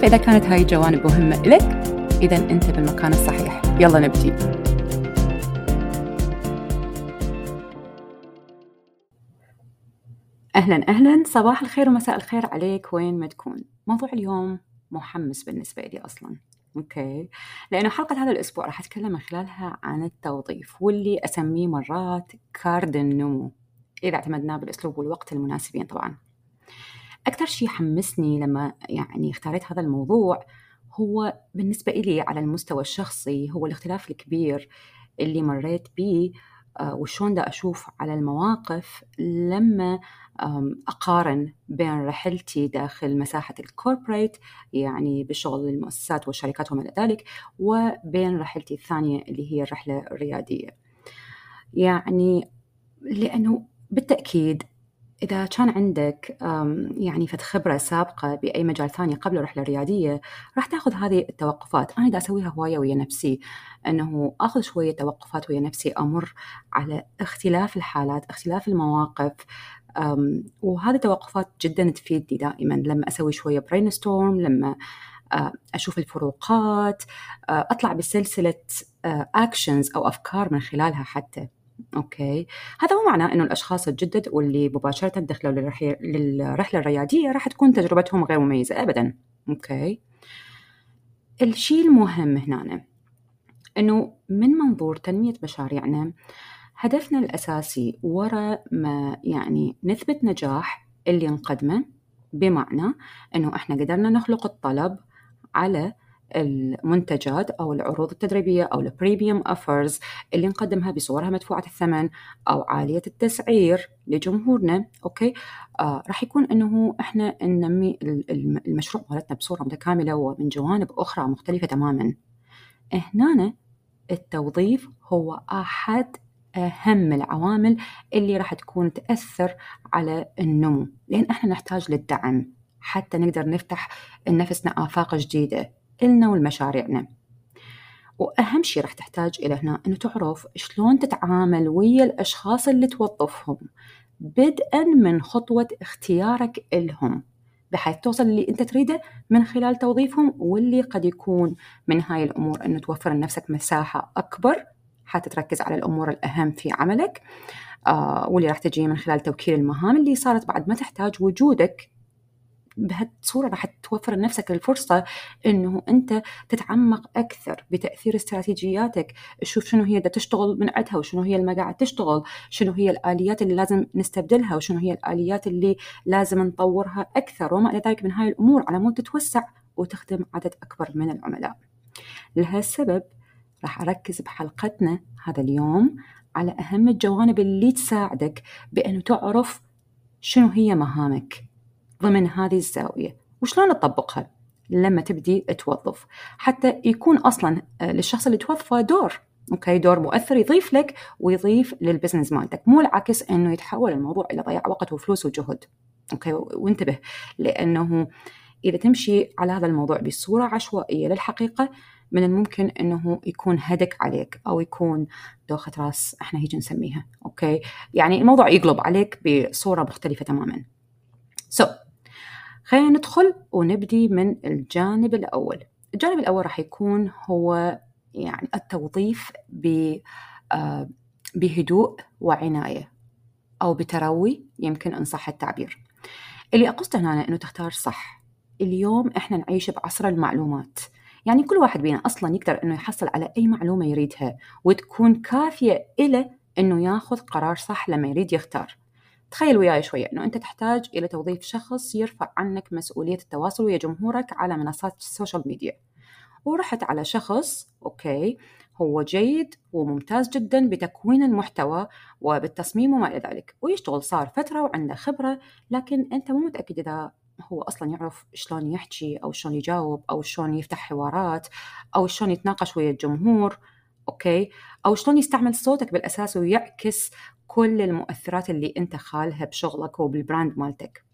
فإذا كانت هاي الجوانب مهمة لك إذا أنت بالمكان الصحيح. يلا نبتدي أهلا أهلا. صباح الخير ومساء الخير عليك. وين ما تكون. موضوع اليوم محمس بالنسبة لي أصلا. okay. لأنه حلقة هذا الأسبوع راح أتكلم من خلالها عن التوظيف واللي أسميه مرات كارد النمو. إذا اعتمدناه بالأسلوب والوقت المناسبين طبعا. أكثر شيء حمسني لما يعني اختاريت هذا الموضوع هو بالنسبة إلي على المستوى الشخصي هو الاختلاف الكبير اللي مريت به آه، وشون دا أشوف على المواقف لما أقارن بين رحلتي داخل مساحة الكوربريت يعني بشغل المؤسسات والشركات وما إلى ذلك وبين رحلتي الثانية اللي هي الرحلة الريادية. يعني لأنه بالتأكيد إذا كان عندك يعني فد خبرة سابقة بأي مجال ثاني قبل الرحلة الريادية راح تأخذ هذه التوقفات. أنا دا أسويها هواية ويا نفسي أنه أخذ شوية توقفات ويا نفسي أمر على اختلاف الحالات اختلاف المواقف وهذه توقفات جدا تفيدني دائما. لما أسوي شوية brainstorm لما أشوف الفروقات أطلع بسلسلة actions أو أفكار من خلالها حتى. okay. هذا مو معناه إنه الأشخاص الجدد واللي مباشرة دخلوا للرحلة الريادية راح تكون تجربتهم غير مميزة ابدا. okay. الشيء المهم هنا إنه من منظور تنمية مشاريعنا هدفنا الأساسي وراء ما يعني نثبت نجاح اللي نقدمه بمعنى إنه إحنا قدرنا نخلق الطلب على المنتجات أو العروض التدريبية أو ال premium offers اللي نقدمها بصورها مدفوعة الثمن أو عالية التسعير لجمهورنا okay؟ آه راح يكون أنه إحنا ننمي المشروع مالتنا بصورة متكاملة ومن جوانب أخرى مختلفة تماما. هنا التوظيف هو أحد أهم العوامل اللي راح تكون تأثر على النمو لأن إحنا نحتاج للدعم. حتى نقدر نفتح لنفسنا آفاق جديدة. إلنا ولمشاريعنا وأهم شيء راح تحتاج إلى هنا أنه تعرف شلون تتعامل ويا الأشخاص اللي توظفهم بدءا من خطوة اختيارك إلهم بحيث توصل اللي أنت تريده من خلال توظيفهم واللي قد يكون من هاي الأمور أنه توفر لنفسك مساحة أكبر حتى تركز على الأمور الأهم في عملك آه واللي راح تجي من خلال توكيل المهام اللي صارت بعد. ما تحتاج وجودك بهالصورة راح توفر لنفسك الفرصة أنه أنت تتعمق أكثر بتأثير استراتيجياتك. تشوف شنو هي تشتغل من عندها وشنو هي اللي ما قاعد تشتغل شنو هي الآليات اللي لازم نستبدلها وشنو هي الآليات اللي لازم نطورها أكثر. وما إلى ذلك من هاي الأمور على مود تتوسع وتخدم عدد أكبر من العملاء. لهالسبب راح أركز بحلقتنا هذا اليوم على أهم الجوانب اللي تساعدك بأنه تعرف شنو هي مهامك. ضمن هذه الزاوية. وشلون تطبقها لما تبدي توظف. حتى يكون أصلا آه، للشخص اللي توظفه دور. okay؟ دور مؤثر يضيف لك ويضيف لل business مالتك. مو العكس إنه يتحول الموضوع إلى ضياع وقت وفلوس وجهد. okay؟ وانتبه. لأنه إذا تمشي على هذا الموضوع بصورة عشوائية للحقيقة من الممكن إنه يكون هدك عليك أو يكون دوخة راس إحنا هيك نسميها. okay؟ يعني الموضوع يقلب عليك بصورة مختلفة تماما. so so, خلينا ندخل ونبدي من الجانب الأول. الجانب الأول راح يكون هو يعني التوظيف آه، بهدوء وعناية أو بتروي يمكن إن صح التعبير. اللي أقصده هنا أنه تختار صح. اليوم إحنا نعيش بعصر المعلومات. يعني كل واحد بينا أصلا يقدر إنه يحصل على أي معلومة يريدها وتكون كافية إله إنه ياخذ قرار صح لما يريد يختار. تخيل وياي شوية إنه أنت تحتاج إلى توظيف شخص يرفع عنك مسؤولية التواصل ويا جمهورك على منصات ال social media ورحت على شخص okay هو جيد وممتاز جدا بتكوين المحتوى وبالتصميم وما إلى ذلك. ويشتغل صار فترة وعنده خبرة لكن أنت مو متأكد إذا هو أصلا يعرف شلون يحكي أو شلون يجاوب أو شلون يفتح حوارات أو شلون يتناقش ويا الجمهور. okay؟ أو شلون يستعمل صوتك بالأساس ويعكس كل المؤثرات اللي أنت خاليها بشغلك وبال brand مالتك.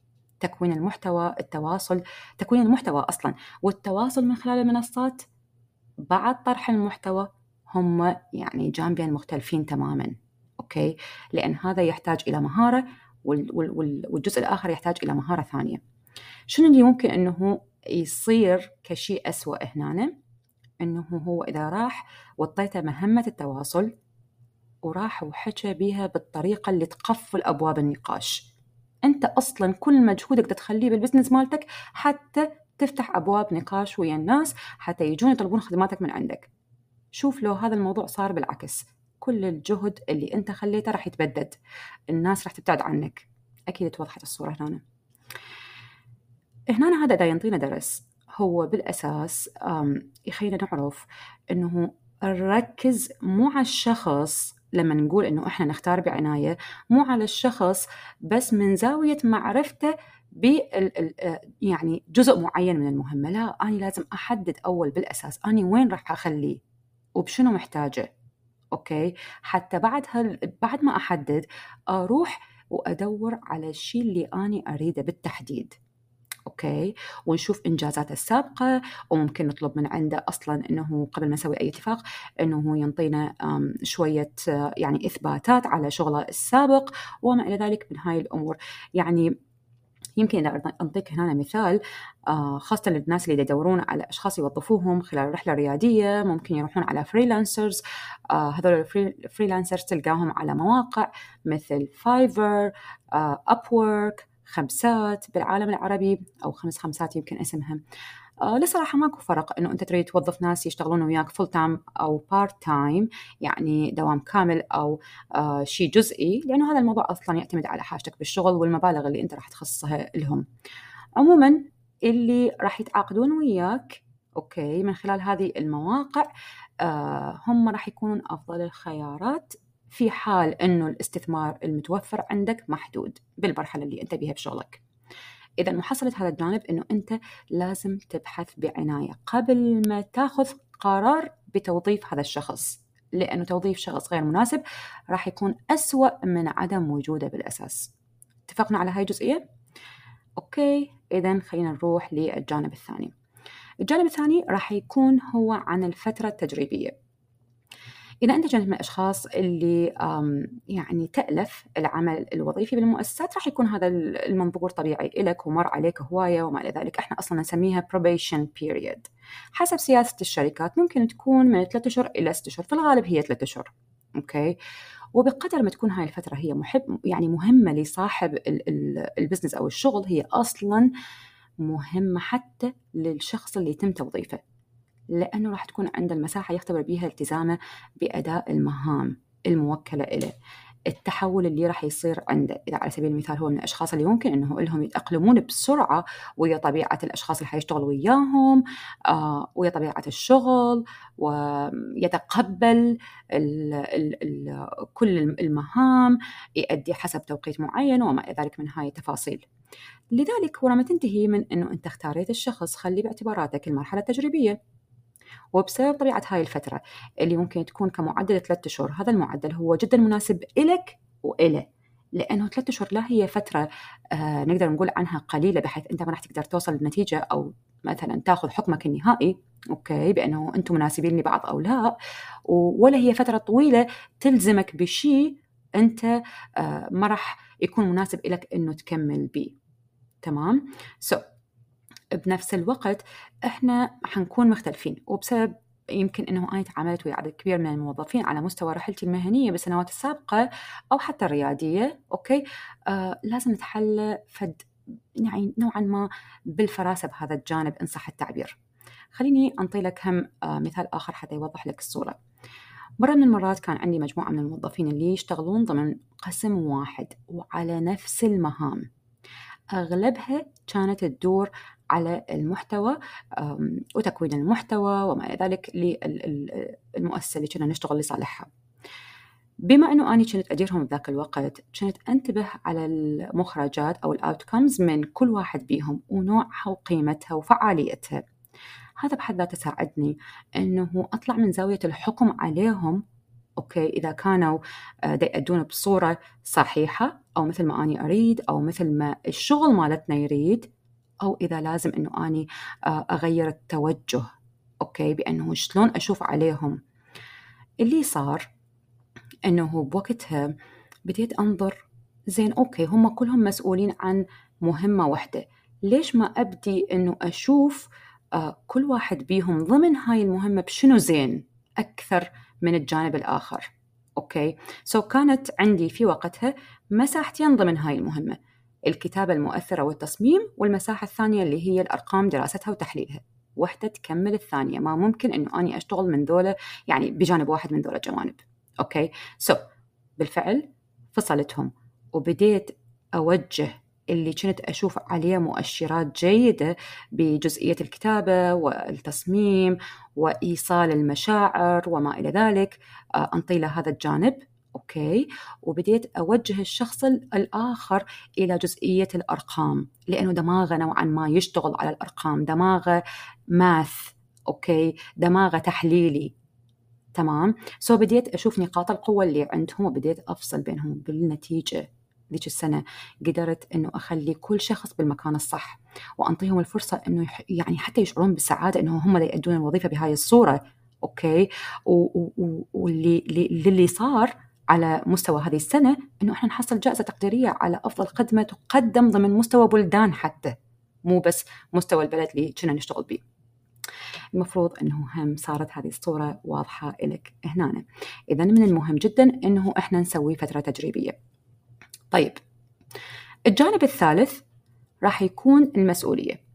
تكوين المحتوى التواصل تكوين المحتوى أصلا. والتواصل من خلال المنصات بعد طرح المحتوى هم يعني جانبين مختلفين تماما. okay؟ لأن هذا يحتاج إلى مهارة والجزء الآخر يحتاج إلى مهارة ثانية. شنو اللي ممكن أنه يصير كشيء أسوأ هنا؟ أنه هو إذا راح وانطيته مهمة التواصل وراح وحكى بيها بالطريقة اللي تقفل أبواب النقاش. أنت أصلا كل مجهودك تخليه بال business مالتك حتى تفتح أبواب نقاش ويا الناس حتى يجون يطلبون خدماتك من عندك. شوف لو هذا الموضوع صار بالعكس. كل الجهد اللي أنت خليته راح يتبدد. الناس راح تبتعد عنك. أكيد توضحت الصورة هنا. هنا هذا دا ينطينا درس. هو بالأساس يخلينا نعرف أنه نركز مو على الشخص لما نقول إنه إحنا نختار بعناية مو على الشخص بس من زاوية معرفته ب يعني جزء معين من المهمة. لا أنا لازم أحدد أول بالأساس أنا وين راح أخليه وبشنو محتاجه okay؟ حتى بعد هل بعد ما أحدد أروح وأدور على الشيء اللي اني أريده بالتحديد. okay ونشوف انجازاته السابقة وممكن نطلب من عنده أصلا إنه قبل ما نسوي أي اتفاق إنه ينطينا شوية يعني إثباتات على شغله السابق وما إلى ذلك من هاي الأمور. يعني يمكن إذا أعطيك هنا مثال آه، خاصة للناس اللي يدورون على أشخاص يوظفوهم خلال رحلة ريادية ممكن يروحون على freelancers آه، هذول الفريلانسرز تلقاهم على مواقع مثل Fiverr Upwork خمسات بالعالم العربي أو خمس خمسات يمكن اسمها. آه لصراحة ماكو فرق إنه أنت تريد توظف ناس يشتغلون وياك full time أو part time يعني دوام كامل أو آه شيء جزئي لأنه هذا الموضوع أصلا يعتمد على حاجتك بالشغل والمبالغ اللي أنت راح تخصصها لهم. عموما اللي راح يتعاقدون وياك أوكي من خلال هذه المواقع آه هم راح يكونون أفضل الخيارات. في حال إنه الاستثمار المتوفر عندك محدود بالمرحلة اللي أنت بيها بشغلك. إذا محصله هذا الجانب إنه أنت لازم تبحث بعناية قبل ما تاخذ قرار بتوظيف هذا الشخص لأنه توظيف شخص غير مناسب راح يكون أسوأ من عدم وجوده بالأساس. اتفقنا على هاي الجزئيه؟ أوكي اذا خلينا نروح للجانب الثاني. الجانب الثاني راح يكون هو عن الفترة التجريبية. إذا أنت كنت من الأشخاص اللي يعني تألف العمل الوظيفي بالمؤسسات راح يكون هذا المنظور طبيعي لك ومر عليك هواية وما إلى ذلك. إحنا أصلا نسميها probation period. حسب سياسة الشركات ممكن تكون من ثلاثة أشهر إلى ستة أشهر في الغالب هي ثلاثة أشهر. okay؟ وبقدر ما تكون هاي الفترة هي محب يعني مهمة لصاحب ال business أو الشغل هي أصلا مهمة حتى للشخص اللي يتم توظيفه. لأنه راح تكون عنده المساحة يختبر بها التزامه بأداء المهام الموكلة إليه. التحول اللي راح يصير عنده إذا على سبيل المثال هو من الأشخاص اللي ممكن أنه لهم يتأقلمون بسرعة ويا طبيعة الأشخاص اللي حيشتغل وياهم آه ويا طبيعة الشغل ويتقبل ال ال ال كل المهام يؤدي حسب توقيت معين وما إلى ذلك من هاي التفاصيل. لذلك ولما تنتهي من أنه أنت اختاريت الشخص خلي باعتباراتك المرحلة التجريبية. وبسبب طبيعة هاي الفترة اللي ممكن تكون كمعدل ثلاثة شهور هذا المعدل هو جدا مناسب إلك وإله لأنه ثلاثة شهور لا هي فترة آه نقدر نقول عنها قليلة بحيث أنت ما راح تقدر توصل لنتيجة أو مثلا تاخذ حكمك النهائي okay بأنه أنتم مناسبين لبعض أو لا ولا هي فترة طويلة تلزمك بشيء أنت آه ما راح يكون مناسب لك إنه تكمل به تمام؟ so, بنفس الوقت إحنا حنكون مختلفين وبسبب يمكن إنه أنا تعاملت ويا عدد كبير من الموظفين على مستوى رحلتي المهنية بالسنوات السابقة أو حتى الريادية أوكي؟ آه لازم نتحلى فد يعني نوعا ما بالفراسة بهذا الجانب إن صح التعبير. خليني أنطي لك هم آه، مثال آخر حتى يوضح لك الصورة. مرة من المرات كان عندي مجموعة من الموظفين اللي يشتغلون ضمن قسم واحد وعلى نفس المهام. أغلبها كانت تدور على المحتوى وتكوين المحتوى وما إلى ذلك للمؤسسة اللي كنا نشتغل لصالحها. بما إنه أني كنت أديرهم بذاك الوقت كنت أنتبه على المخرجات أو ال outcomes من كل واحد بيهم ونوعها وقيمتها وفعاليتها. هذا بحد ذاته ساعدني إنه أطلع من زاوية الحكم عليهم. okay إذا كانوا آه، يأدون بصورة صحيحة أو مثل ما أني أريد أو مثل ما الشغل مالتنا يريد أو إذا لازم إنه أني آه، أغير التوجه okay؟ بأنه شلون أشوف عليهم. اللي صار إنه بوقتها بديت أنظر زين okay هم كلهم مسؤولين عن مهمة واحدة. ليش ما أبدي إنه أشوف آه كل واحد بيهم ضمن هاي المهمة بشنو زين أكثر من الجانب الآخر okay؟ so كانت عندي في وقتها مساحتين ضمن هاي المهمة. الكتابة المؤثرة والتصميم والمساحة الثانية اللي هي الأرقام دراستها وتحليلها. وحدة تكمل الثانية. ما ممكن إنه أني أشتغل من ذولا يعني بجانب واحد من ذولا الجوانب okay؟ so, بالفعل فصلتهم. وبديت أوجه اللي كنت أشوف عليه مؤشرات جيدة بجزئية الكتابة والتصميم وإيصال المشاعر وما إلى ذلك آه، انطي له هذا الجانب. okay؟ وبديت أوجه الشخص الآخر إلى جزئية الأرقام لأنه دماغه نوعا ما يشتغل على الأرقام. دماغه math okay؟ دماغه تحليلي. تمام؟ so بديت أشوف نقاط القوة اللي عندهم وبديت أفصل بينهم بالنتيجة ذيك السنة. قدرت أنه أخلي كل شخص بالمكان الصح وأنطيهم الفرصة أنه يعني حتى يشعرون بالسعادة أنه هم يأدون الوظيفة بهاي الصورة okay؟ واللي اللي صار على مستوى هذه السنة أنه إحنا نحصل جائزة تقديرية على أفضل خدمة تقدم ضمن مستوى بلدان حتى مو بس مستوى البلد اللي كنا نشتغل به المفروض أنه هم صارت هذه الصورة واضحة لك هنا. إذا من المهم جدا أنه إحنا نسوي فترة تجريبية. طيب الجانب الثالث راح يكون المسؤولية.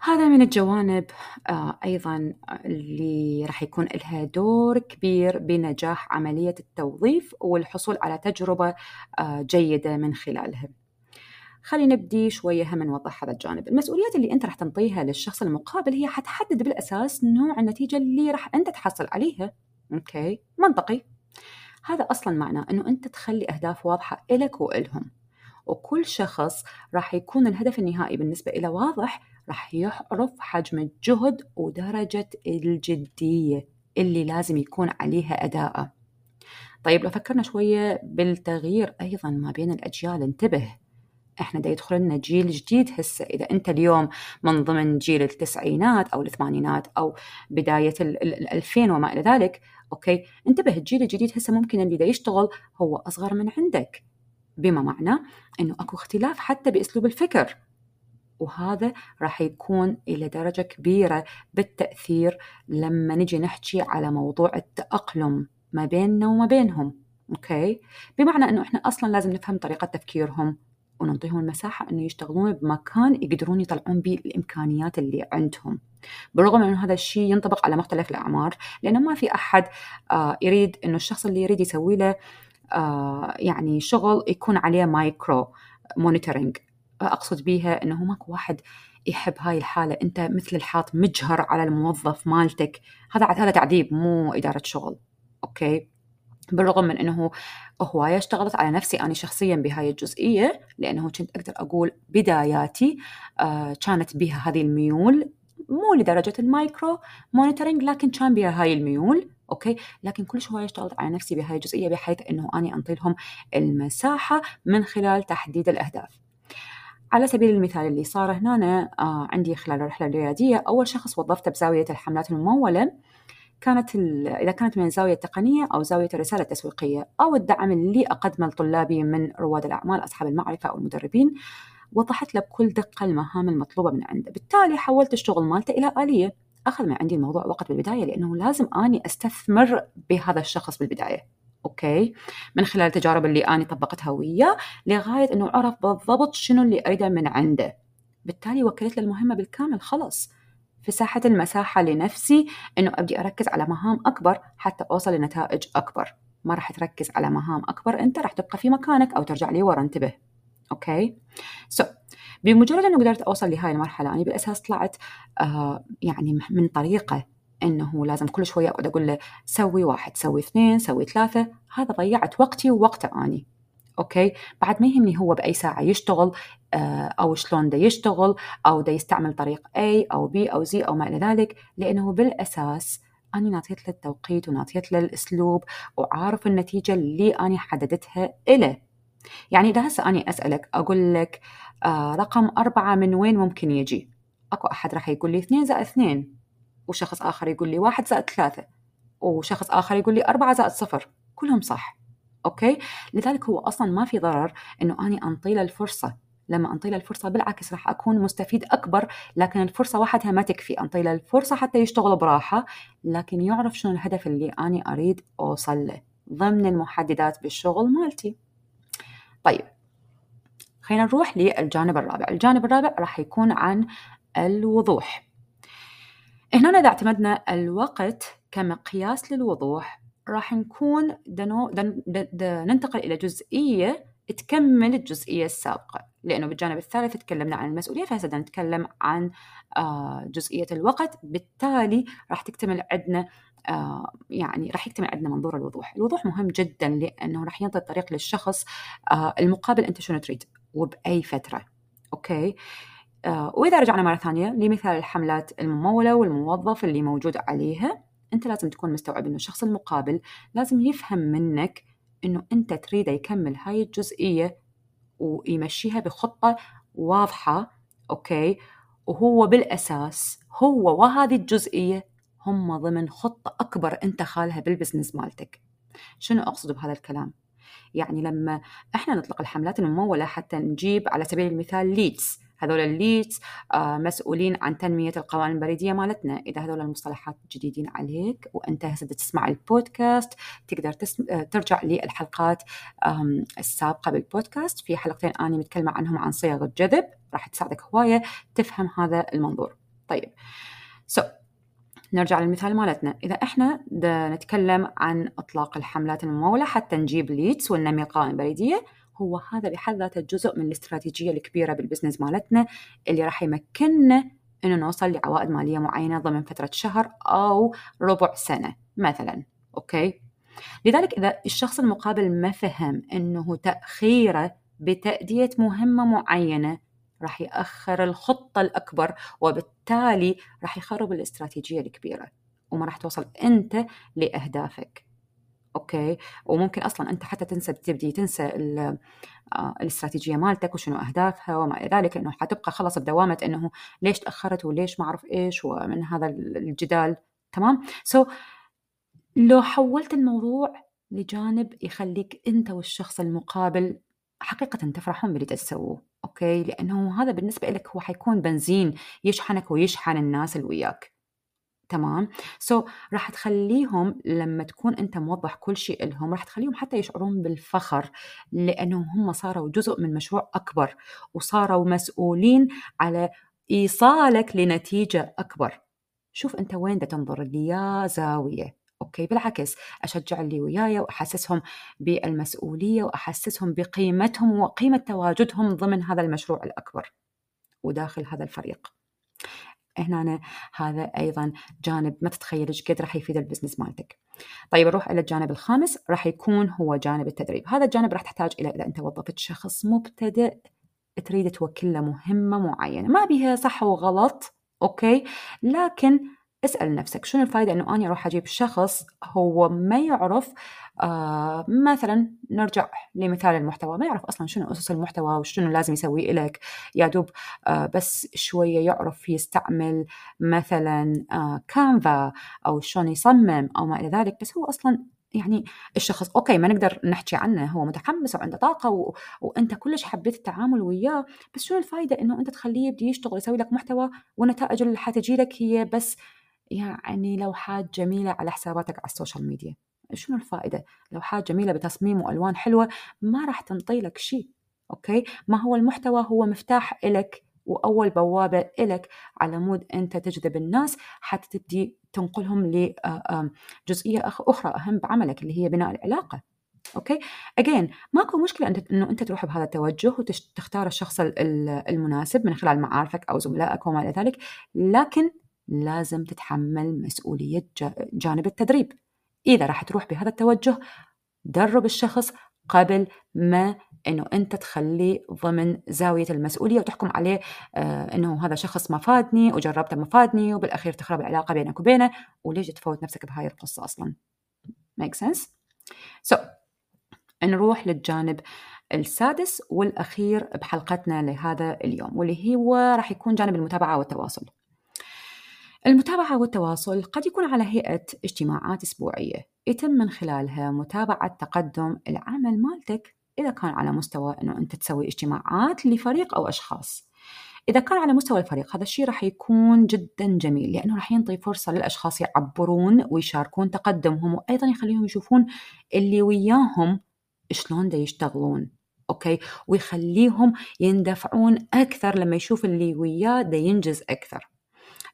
هذا من الجوانب آه، أيضا اللي راح يكون لها دور كبير بنجاح عملية التوظيف والحصول على تجربة آه، جيدة من خلالها. خلينا نبدي شوية هم نوضح هذا الجانب. المسؤوليات اللي أنت راح تنطيها للشخص المقابل هي حتحدد بالأساس نوع النتيجة اللي راح أنت تحصل عليها. أوكي؟ منطقي. هذا أصلا معناه أنه أنت تخلي أهداف واضحة إلك وإلهم. وكل شخص راح يكون الهدف النهائي بالنسبة إلى واضح راح يعرف حجم الجهد ودرجة الجدية اللي لازم يكون عليها أداءه طيب لو فكرنا شوية بالتغيير أيضا ما بين الأجيال انتبه. إحنا دا يدخل لنا جيل جديد هسه. إذا أنت اليوم من ضمن جيل التسعينات أو الثمانينات أو بداية الألفين وما إلى ذلك أوكي؟ انتبه الجيل الجديد هسه ممكن اللي دا يشتغل هو أصغر من عندك. بما معنى إنه أكو اختلاف حتى بأسلوب الفكر. وهذا راح يكون إلى درجة كبيرة بالتأثير لما نجي نحكي على موضوع التأقلم ما بيننا وما بينهم okay؟ بمعنى أنه إحنا أصلا لازم نفهم طريقة تفكيرهم ونعطيهم المساحة أنه يشتغلون بمكان يقدرون يطلعون به الإمكانيات اللي عندهم. بالرغم من هذا الشيء ينطبق على مختلف الأعمار لأنه ما في أحد آه، يريد أنه الشخص اللي يريد يسوي له آه، يعني شغل يكون عليه micro monitoring أقصد بيها أنه ماكو واحد يحب هاي الحالة. أنت مثل الحاط مجهر على الموظف مالتك. هذا هذا تعذيب مو إدارة شغل. okay؟ بالرغم من إنه هواية اشتغلت على نفسي أنا شخصيا بهاي الجزئية لأنه كنت أقدر أقول بداياتي آه كانت بها هذه الميول. مو لدرجة ال micro monitoring لكن كان بها هاي الميول. okay؟ لكن كل شوية اشتغلت على نفسي بهاي الجزئية بحيث إنه أني انطي لهم المساحة من خلال تحديد الأهداف. على سبيل المثال اللي صار هنا آه عندي خلال الرحلة الرياديه أول شخص وظفته بزاوية الحملات الممولة. كانت إذا كانت من الزاوية التقنية أو زاوية الرسالة التسويقية أو الدعم اللي أقدمه لطلابي من رواد الأعمال أصحاب المعرفة أو المدربين. وضحت له بكل دقة المهام المطلوبة من عنده. بالتالي حولت الشغل مالته إلى آلية. أخذ من عندي الموضوع وقت بالبداية لأنه لازم أني أستثمر بهذا الشخص بالبداية. أوكي. من خلال التجارب اللي أنا طبقتها وياه لغاية أنه عرف بالضبط شنو اللي أريده من عنده. بالتالي وكلت له المهمة بالكامل خلص فساح المساحة لنفسي إنه أبدي أركز على مهام أكبر حتى أوصل لنتائج أكبر. ما راح تركز على مهام أكبر أنت راح تبقى في مكانك أو ترجع لي ورا انتبه. okay. so, بمجرد أنه قدرت أوصل لهاي المرحلة أنا بالأساس طلعت آه يعني من طريقة إنه لازم كل شوية أقعد أقول له سوي واحد سوي اثنين سوي ثلاثة. هذا ضيعت وقتي ووقته أني. okay؟ بعد ما يهمني هو بأي ساعة يشتغل آه، أو شلون دا يشتغل أو دا يستعمل طريق A أو B أو Z أو ما إلى ذلك لأنه بالأساس أنا ناطيت له التوقيت وناطيت له الأسلوب وعارف النتيجة اللي أنا حددتها إله. يعني إذا هسه أنا أسألك أقول لك آه رقم أربعة من وين ممكن يجي؟ أكو أحد راح يقول لي اثنين زائد اثنين. وشخص آخر يقول لي واحد زائد ثلاثة وشخص آخر يقول لي أربعة زائد صفر. كلهم صح. أوكي؟ لذلك هو أصلا ما في ضرر أنه أنا أنطي له الفرصة. لما أنطي له الفرصة بالعكس راح أكون مستفيد أكبر لكن الفرصة وحدها ما تكفي. أنطي له الفرصة حتى يشتغل براحة لكن يعرف شنو الهدف اللي أنا أريد أوصل له ضمن المحددات بالشغل مالتي. طيب خلينا نروح للجانب الرابع. الجانب الرابع راح يكون عن الوضوح. هنا إذا اعتمدنا الوقت كمقياس للوضوح راح نكون دنو دن دن ننتقل إلى جزئية تكمل الجزئية السابقة لأنه بالجانب الثالث تكلمنا عن المسؤولية فهسه نتكلم عن آه، جزئية الوقت بالتالي راح تكتمل عندنا آه، يعني راح يكتمل عندنا منظور الوضوح. الوضوح مهم جدا لأنه راح ينطي الطريق للشخص آه، المقابل أنت شنو تريد وبأي فترة. okay؟ وإذا رجعنا مرة ثانية لمثال الحملات الممولة والموظف اللي موجود عليها أنت لازم تكون مستوعب أنه الشخص المقابل لازم يفهم منك أنه أنت تريده يكمل هاي الجزئية ويمشيها بخطة واضحة okay وهو بالأساس هو وهذه الجزئية هم ضمن خطة أكبر أنت خالها بال business مالتك شنو أقصد بهذا الكلام؟ يعني لما إحنا نطلق الحملات الممولة حتى نجيب على سبيل المثال leads هذول ال leads آه، مسؤولين عن تنمية القوائم البريدية مالتنا. إذا هذول المصطلحات جديدين عليك وأنت هسه تسمع البودكاست تقدر تسم... آه، ترجع للحلقات السابقة بالبودكاست. في حلقتين أنا متكلمة عنهم عن صيغ الجذب راح تساعدك هواية تفهم هذا المنظور. طيب so, نرجع للمثال مالتنا. إذا إحنا نتكلم عن إطلاق الحملات الممولة حتى نجيب leads وننمي قوائم بريدية هو هذا بحد ذاته جزء من الاستراتيجية الكبيرة بال business مالتنا اللي راح يمكننا إنه نوصل لعوائد مالية معينة ضمن فترة شهر أو ربع سنة مثلا okay؟ لذلك إذا الشخص المقابل ما فهم إنه تأخيره بتأدية مهمة معينة راح يأخر الخطة الأكبر وبالتالي راح يخرب الاستراتيجية الكبيرة وما راح توصل أنت لأهدافك. okay؟ وممكن أصلا أنت حتى تنسى تبدي تنسى آه، الاستراتيجية مالتك وشنو أهدافها وما إلى ذلك لأنه حتبقى خلص بدوامة إنه ليش تأخرت وليش ما أعرف إيش ومن هذا الجدال. تمام؟ so, لو حولت الموضوع لجانب يخليك أنت والشخص المقابل حقيقة تفرحون باللي تسووه okay؟ لأنه هذا بالنسبة لك هو حيكون بنزين يشحنك ويشحن الناس اللي وياك. تمام؟ so, راح تخليهم لما تكون أنت موضح كل شيء لهم راح تخليهم حتى يشعرون بالفخر لأنهم هم صاروا جزء من مشروع أكبر وصاروا مسؤولين على إيصالك لنتيجة أكبر. شوف أنت وين دا تنظر يا زاويه okay؟ بالعكس أشجع اللي وياي وأحسسهم بالمسؤولية وأحسسهم بقيمتهم وقيمة تواجدهم ضمن هذا المشروع الأكبر وداخل هذا الفريق. هنا هذا أيضا جانب ما تتخيل إيش قد راح يفيد ال business مالتك. طيب نروح إلى الجانب الخامس راح يكون هو جانب التدريب، هذا الجانب راح تحتاج إلى إذا أنت وظفت شخص مبتدئ تريد توكل له مهمة معينة، ما بها صح وغلط okay؟ لكن اسأل نفسك شنو الفائده إنه أنا أروح أجيب شخص هو ما يعرف آه مثلا نرجع لمثال المحتوى ما يعرف أصلا شنو أسس المحتوى وشنو لازم يسوي لك يا دوب آه بس شوية يعرف يستعمل مثلا آه كانفا أو شلون يصمم أو ما إلى ذلك بس هو أصلا يعني الشخص أوكي ما نقدر نحكي عنه هو متحمس وعنده طاقة و... وأنت كلش حبيت التعامل وياه بس شنو الفائده إنه أنت تخليه يبدي يشتغل يسوي لك محتوى والنتائج اللي حتجي لك هي بس يعني لوحات جميلة على حساباتك على ال social media شنو الفائدة؟ لوحات جميلة بتصميم وألوان حلوة ما راح تنطي لك شيء okay؟ ما هو المحتوى هو مفتاح إلك وأول بوابة إلك على مود أنت تجذب الناس حتى تبدي تنقلهم لجزئية أخرى أهم بعملك اللي هي بناء العلاقة أوكي اجين ماكو مشكلة أنت إنه أنت تروح بهذا التوجه وتختار الشخص المناسب من خلال معارفك أو زملائك وما إلى ذلك لكن لازم تتحمل مسؤولية جانب التدريب. إذا راح تروح بهذا التوجه درب الشخص قبل ما إنه أنت تخليه ضمن زاوية المسؤولية وتحكم عليه آه إنه هذا شخص ما فادني وجربته ما فادني وبالأخير تخرب العلاقة بينك وبينه وليش تفوت نفسك بهاي القصة أصلا؟ Make sense so نروح للجانب السادس والأخير بحلقتنا لهذا اليوم واللي هو راح يكون جانب المتابعة والتواصل. المتابعة والتواصل قد يكون على هيئة اجتماعات أسبوعية يتم من خلالها متابعة تقدم العمل مالتك إذا كان على مستوى أنه أنت تسوي اجتماعات لفريق أو أشخاص. إذا كان على مستوى الفريق هذا الشيء راح يكون جدا جميل لأنه راح ينطي فرصة للأشخاص يعبرون ويشاركون تقدمهم وأيضا يخليهم يشوفون اللي وياهم شلون دا يشتغلون أوكي؟ ويخليهم يندفعون أكثر لما يشوف اللي وياه دا ينجز أكثر.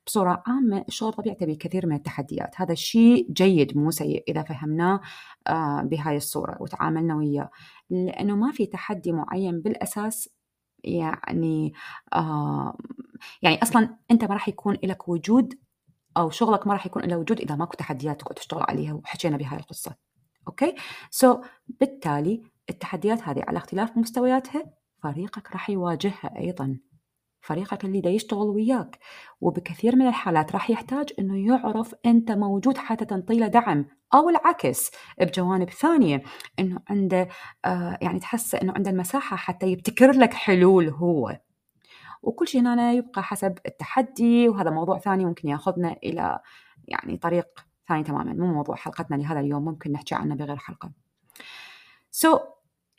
بصورة عامة الشغل طبيعته بكثير من التحديات. هذا الشيء جيد مو سيء إذا فهمناه آه، بهاي الصورة وتعاملنا وياه. لأنه ما في تحدي معين بالأساس يعني آه يعني أصلا أنت ما راح يكون لك وجود أو شغلك ما راح يكون له وجود إذا ماكو تحديات تقعد تشتغل عليها وحكينا بهاي القصة. okay؟ so, بالتالي التحديات هذه على اختلاف مستوياتها فريقك راح يواجهها أيضا. فريقك اللي دا يشتغل وياك. وبكثير من الحالات راح يحتاج إنه يعرف أنت موجود حتى تنطي له دعم أو العكس. بجوانب ثانية إنه عنده آه يعني تحس إنه عنده المساحة حتى يبتكر لك حلول هو. وكل شيء هنا يبقى حسب التحدي وهذا موضوع ثاني ممكن ياخذنا إلى يعني طريق ثاني تماما. مو موضوع حلقتنا لهذا اليوم ممكن نحكي عنه بغير حلقة. سو so,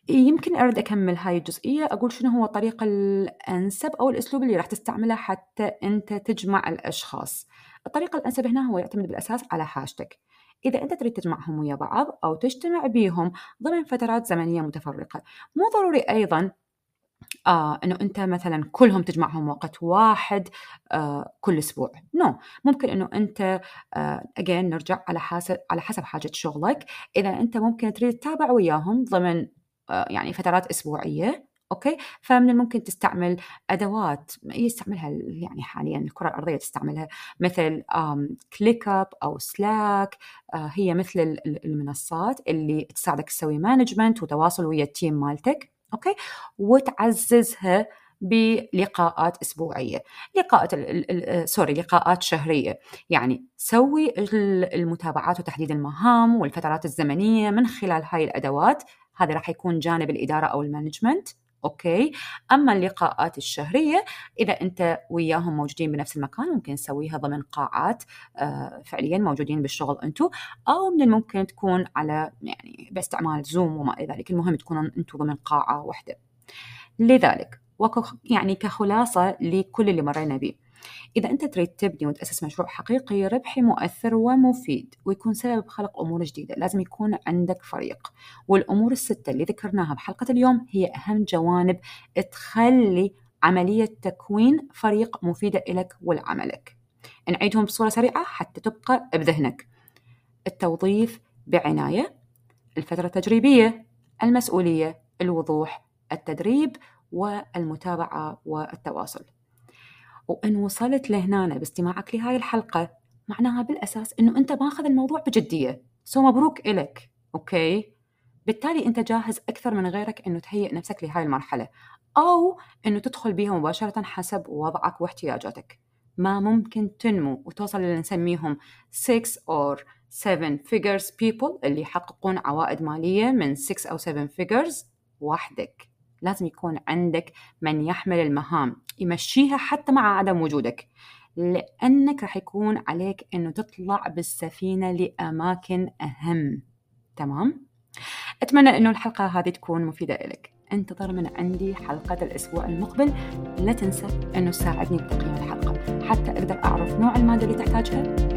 يمكن أرد أكمل هاي الجزئية أقول شنو هو الطريقة الأنسب أو الأسلوب اللي راح تستعمله حتى أنت تجمع الأشخاص. الطريقة الأنسب هنا هو يعتمد بالأساس على حاجتك. إذا أنت تريد تجمعهم ويا بعض أو تجتمع بيهم ضمن فترات زمنية متفرقة. مو ضروري أيضا آه إنه أنت مثلا كلهم تجمعهم وقت واحد آه كل أسبوع. no. ممكن إنه أنت آه again نرجع على حسب على حسب حاجة شغلك. إذا أنت ممكن تريد تتابع وياهم ضمن آه يعني فترات أسبوعية okay؟ فمن الممكن تستعمل أدوات يستعملها يعني حاليا الكرة الأرضية تستعملها مثل ClickUp أو Slack آه هي مثل المنصات اللي تساعدك تسوي management وتواصل ويا ال team مالتك okay؟ وتعززها بلقاءات أسبوعية لقاءات sorry لقاءات شهرية. يعني سوي المتابعات وتحديد المهام والفترات الزمنية من خلال هاي الأدوات هذا راح يكون جانب الإدارة أو ال management. okay. أما اللقاءات الشهرية إذا أنت وياهم موجودين بنفس المكان ممكن نسويها ضمن قاعات آه، فعليا موجودين بالشغل أنتم أو من الممكن تكون على يعني باستعمال Zoom وما إلى ذلك. المهم تكونوا أنتم ضمن قاعة واحدة. لذلك يعني كخلاصة لكل اللي مرينا به إذا أنت تريد تبني وتأسس مشروع حقيقي ربحي مؤثر ومفيد ويكون سبب خلق أمور جديدة. لازم يكون عندك فريق. والأمور الستة اللي ذكرناها بحلقة اليوم هي أهم جوانب تخلي عملية تكوين فريق مفيدة لك ولعملك. نعيدهم بصورة سريعة حتى تبقى بذهنك. التوظيف بعناية الفترة التجريبية المسؤولية الوضوح التدريب والمتابعة والتواصل. وإن وصلت لهنا باستماعك لهاي الحلقة معناها بالأساس إنه أنت ماخذ الموضوع بجدية. سو مبروك إلك أوكي؟ بالتالي أنت جاهز أكثر من غيرك إنه تهيئ نفسك لهاي المرحلة أو إنه تدخل بيها مباشرة حسب وضعك واحتياجاتك. ما ممكن تنمو وتوصل للي نسميهم 6 or 7 figures people اللي يحققون عوائد مالية من 6 أو 7 figures وحدك. لازم يكون عندك من يحمل المهام يمشيها حتى مع عدم وجودك لأنك راح يكون عليك أنه تطلع بالسفينة لأماكن أهم تمام؟ أتمنى أنه الحلقة هذه تكون مفيدة لك انتظر من عندي حلقة الأسبوع المقبل لا تنسى أنه تساعدني بتقييم الحلقة حتى أقدر أعرف نوع المادة اللي تحتاجها